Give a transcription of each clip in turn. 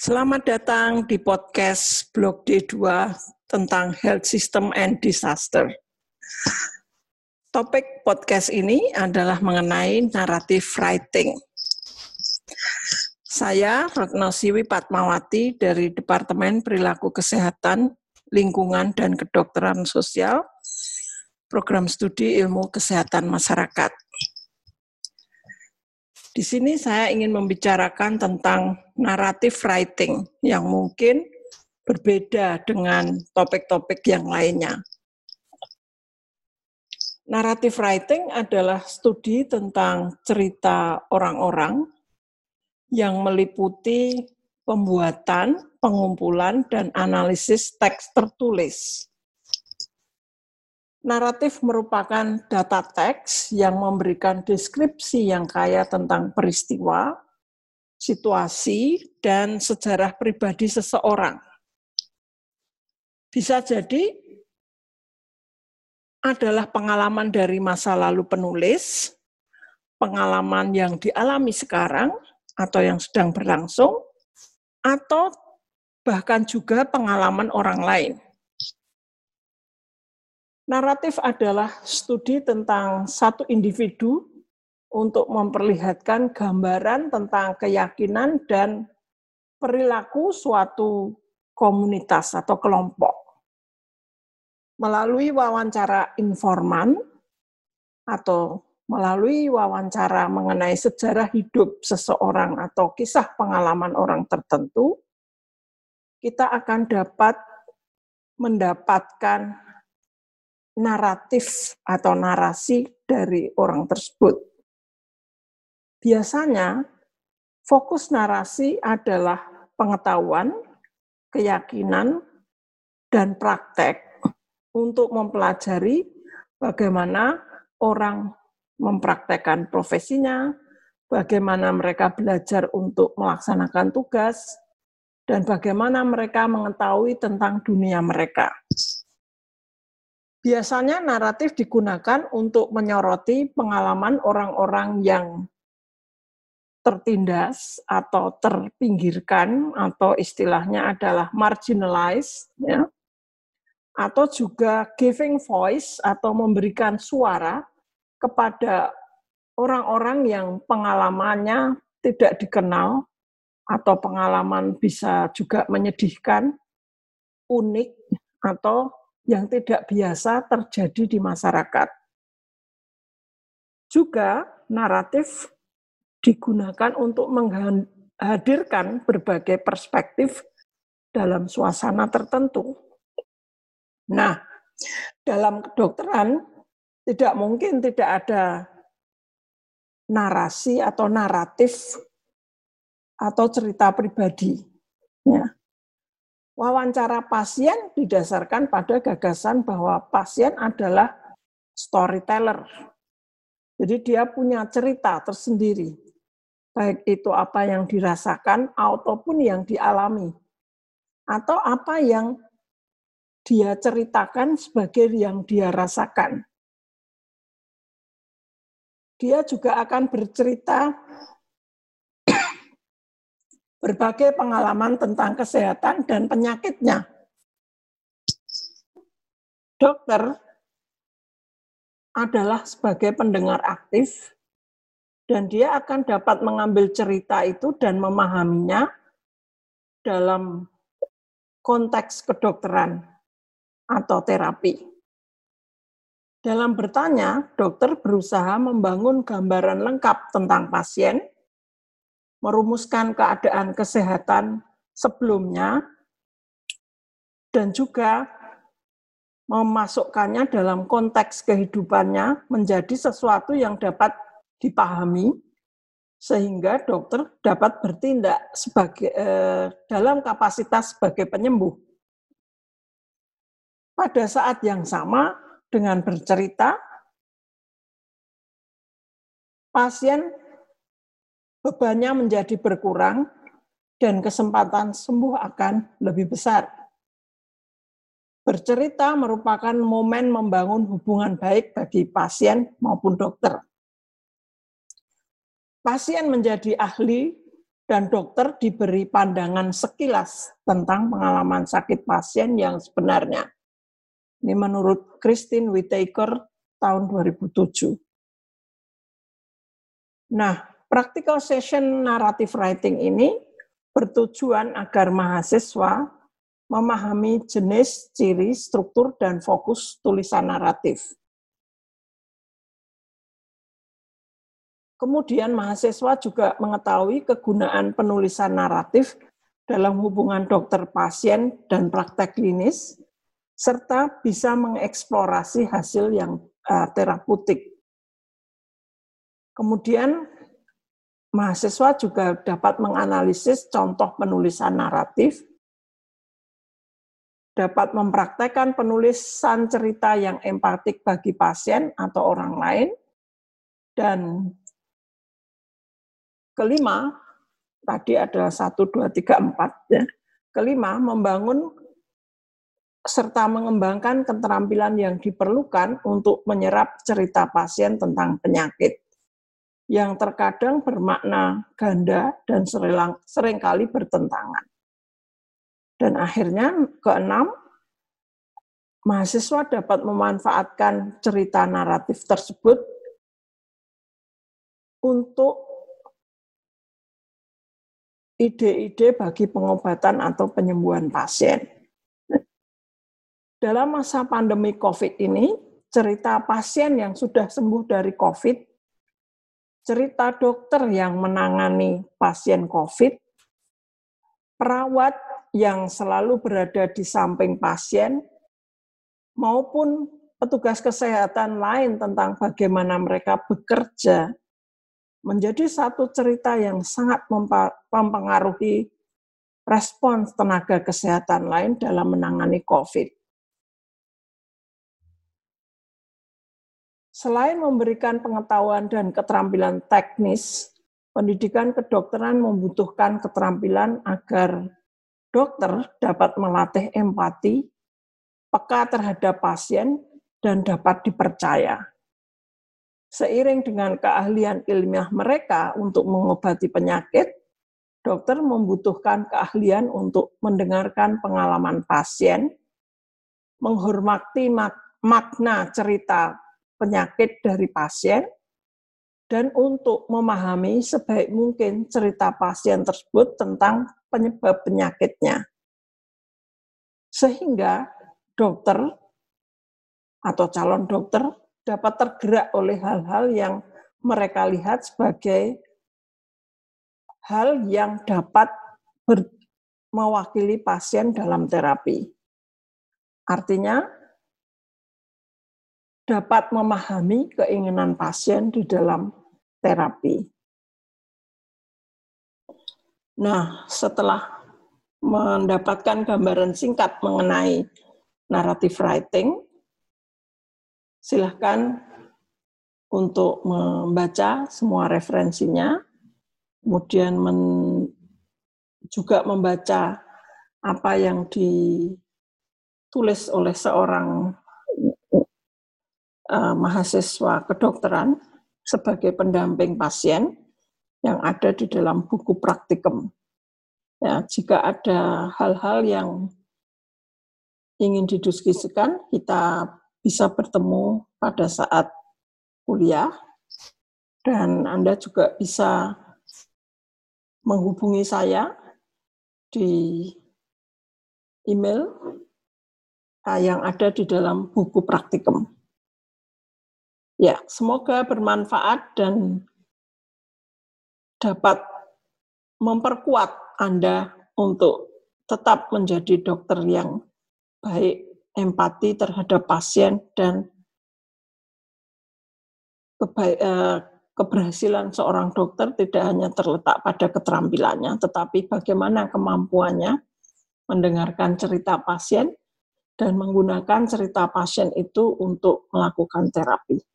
Selamat datang di podcast Blog D2 tentang Health System and Disaster. Topik podcast ini adalah mengenai naratif writing. Saya Retno Siwi Patmawati dari Departemen Perilaku Kesehatan, Lingkungan, dan Kedokteran Sosial, Program Studi Ilmu Kesehatan Masyarakat. Di sini saya ingin membicarakan tentang naratif writing yang mungkin berbeda dengan topik-topik yang lainnya. Naratif writing adalah studi tentang cerita orang-orang yang meliputi pembuatan, pengumpulan, dan analisis teks tertulis Naratif merupakan data teks yang memberikan deskripsi yang kaya tentang peristiwa, situasi, dan sejarah pribadi seseorang. Bisa jadi adalah pengalaman dari masa lalu penulis, pengalaman yang dialami sekarang atau yang sedang berlangsung, atau bahkan juga pengalaman orang lain. Naratif adalah studi tentang satu individu untuk memperlihatkan gambaran tentang keyakinan dan perilaku suatu komunitas atau kelompok. Melalui wawancara informan atau melalui wawancara mengenai sejarah hidup seseorang atau kisah pengalaman orang tertentu, kita akan dapat mendapatkan naratif atau narasi dari orang tersebut. Biasanya, fokus narasi adalah pengetahuan, keyakinan, dan praktek untuk mempelajari bagaimana orang mempraktekkan profesinya, bagaimana mereka belajar untuk melaksanakan tugas, dan bagaimana mereka mengetahui tentang dunia mereka. Biasanya naratif digunakan untuk menyoroti pengalaman orang-orang yang tertindas atau terpinggirkan atau istilahnya adalah marginalized ya. Atau juga giving voice atau memberikan suara kepada orang-orang yang pengalamannya tidak dikenal atau pengalaman bisa juga menyedihkan, unik atau yang tidak biasa terjadi di masyarakat. Juga naratif digunakan untuk menghadirkan berbagai perspektif dalam suasana tertentu. Nah, dalam kedokteran tidak mungkin tidak ada narasi atau naratif atau cerita pribadi. Ya wawancara pasien didasarkan pada gagasan bahwa pasien adalah storyteller. Jadi dia punya cerita tersendiri, baik itu apa yang dirasakan ataupun yang dialami, atau apa yang dia ceritakan sebagai yang dia rasakan. Dia juga akan bercerita berbagai pengalaman tentang kesehatan dan penyakitnya. Dokter adalah sebagai pendengar aktif dan dia akan dapat mengambil cerita itu dan memahaminya dalam konteks kedokteran atau terapi. Dalam bertanya, dokter berusaha membangun gambaran lengkap tentang pasien merumuskan keadaan kesehatan sebelumnya dan juga memasukkannya dalam konteks kehidupannya menjadi sesuatu yang dapat dipahami sehingga dokter dapat bertindak sebagai eh, dalam kapasitas sebagai penyembuh. Pada saat yang sama dengan bercerita pasien bebannya menjadi berkurang dan kesempatan sembuh akan lebih besar. Bercerita merupakan momen membangun hubungan baik bagi pasien maupun dokter. Pasien menjadi ahli dan dokter diberi pandangan sekilas tentang pengalaman sakit pasien yang sebenarnya. Ini menurut Christine Whitaker tahun 2007. Nah, practical session narrative writing ini bertujuan agar mahasiswa memahami jenis, ciri, struktur, dan fokus tulisan naratif. Kemudian mahasiswa juga mengetahui kegunaan penulisan naratif dalam hubungan dokter pasien dan praktek klinis, serta bisa mengeksplorasi hasil yang uh, terapeutik. Kemudian mahasiswa juga dapat menganalisis contoh penulisan naratif, dapat mempraktekkan penulisan cerita yang empatik bagi pasien atau orang lain, dan Kelima, tadi adalah satu, dua, tiga, empat. Ya. Kelima, membangun serta mengembangkan keterampilan yang diperlukan untuk menyerap cerita pasien tentang penyakit yang terkadang bermakna ganda dan sering kali bertentangan. Dan akhirnya keenam, mahasiswa dapat memanfaatkan cerita naratif tersebut untuk ide-ide bagi pengobatan atau penyembuhan pasien. Dalam masa pandemi COVID ini, cerita pasien yang sudah sembuh dari COVID, cerita dokter yang menangani pasien COVID, perawat yang selalu berada di samping pasien, maupun petugas kesehatan lain tentang bagaimana mereka bekerja menjadi satu cerita yang sangat mempengaruhi respons tenaga kesehatan lain dalam menangani COVID. Selain memberikan pengetahuan dan keterampilan teknis, pendidikan kedokteran membutuhkan keterampilan agar dokter dapat melatih empati, peka terhadap pasien, dan dapat dipercaya. Seiring dengan keahlian ilmiah mereka untuk mengobati penyakit, dokter membutuhkan keahlian untuk mendengarkan pengalaman pasien, menghormati makna cerita penyakit dari pasien, dan untuk memahami sebaik mungkin cerita pasien tersebut tentang penyebab penyakitnya. Sehingga dokter atau calon dokter dapat tergerak oleh hal-hal yang mereka lihat sebagai hal yang dapat mewakili pasien dalam terapi. Artinya, dapat memahami keinginan pasien di dalam terapi. Nah, setelah mendapatkan gambaran singkat mengenai narrative writing, silahkan untuk membaca semua referensinya, kemudian men, juga membaca apa yang ditulis oleh seorang uh, mahasiswa kedokteran sebagai pendamping pasien yang ada di dalam buku praktikum. Ya, jika ada hal-hal yang ingin didiskusikan, kita bisa bertemu pada saat kuliah dan Anda juga bisa menghubungi saya di email yang ada di dalam buku praktikum. Ya, semoga bermanfaat dan dapat memperkuat Anda untuk tetap menjadi dokter yang baik empati terhadap pasien dan eh, keberhasilan seorang dokter tidak hanya terletak pada keterampilannya, tetapi bagaimana kemampuannya mendengarkan cerita pasien dan menggunakan cerita pasien itu untuk melakukan terapi.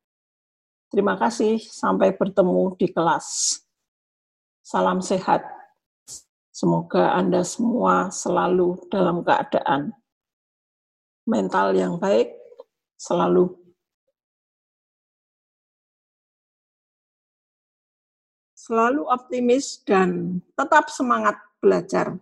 Terima kasih, sampai bertemu di kelas. Salam sehat. Semoga Anda semua selalu dalam keadaan mental yang baik selalu selalu optimis dan tetap semangat belajar.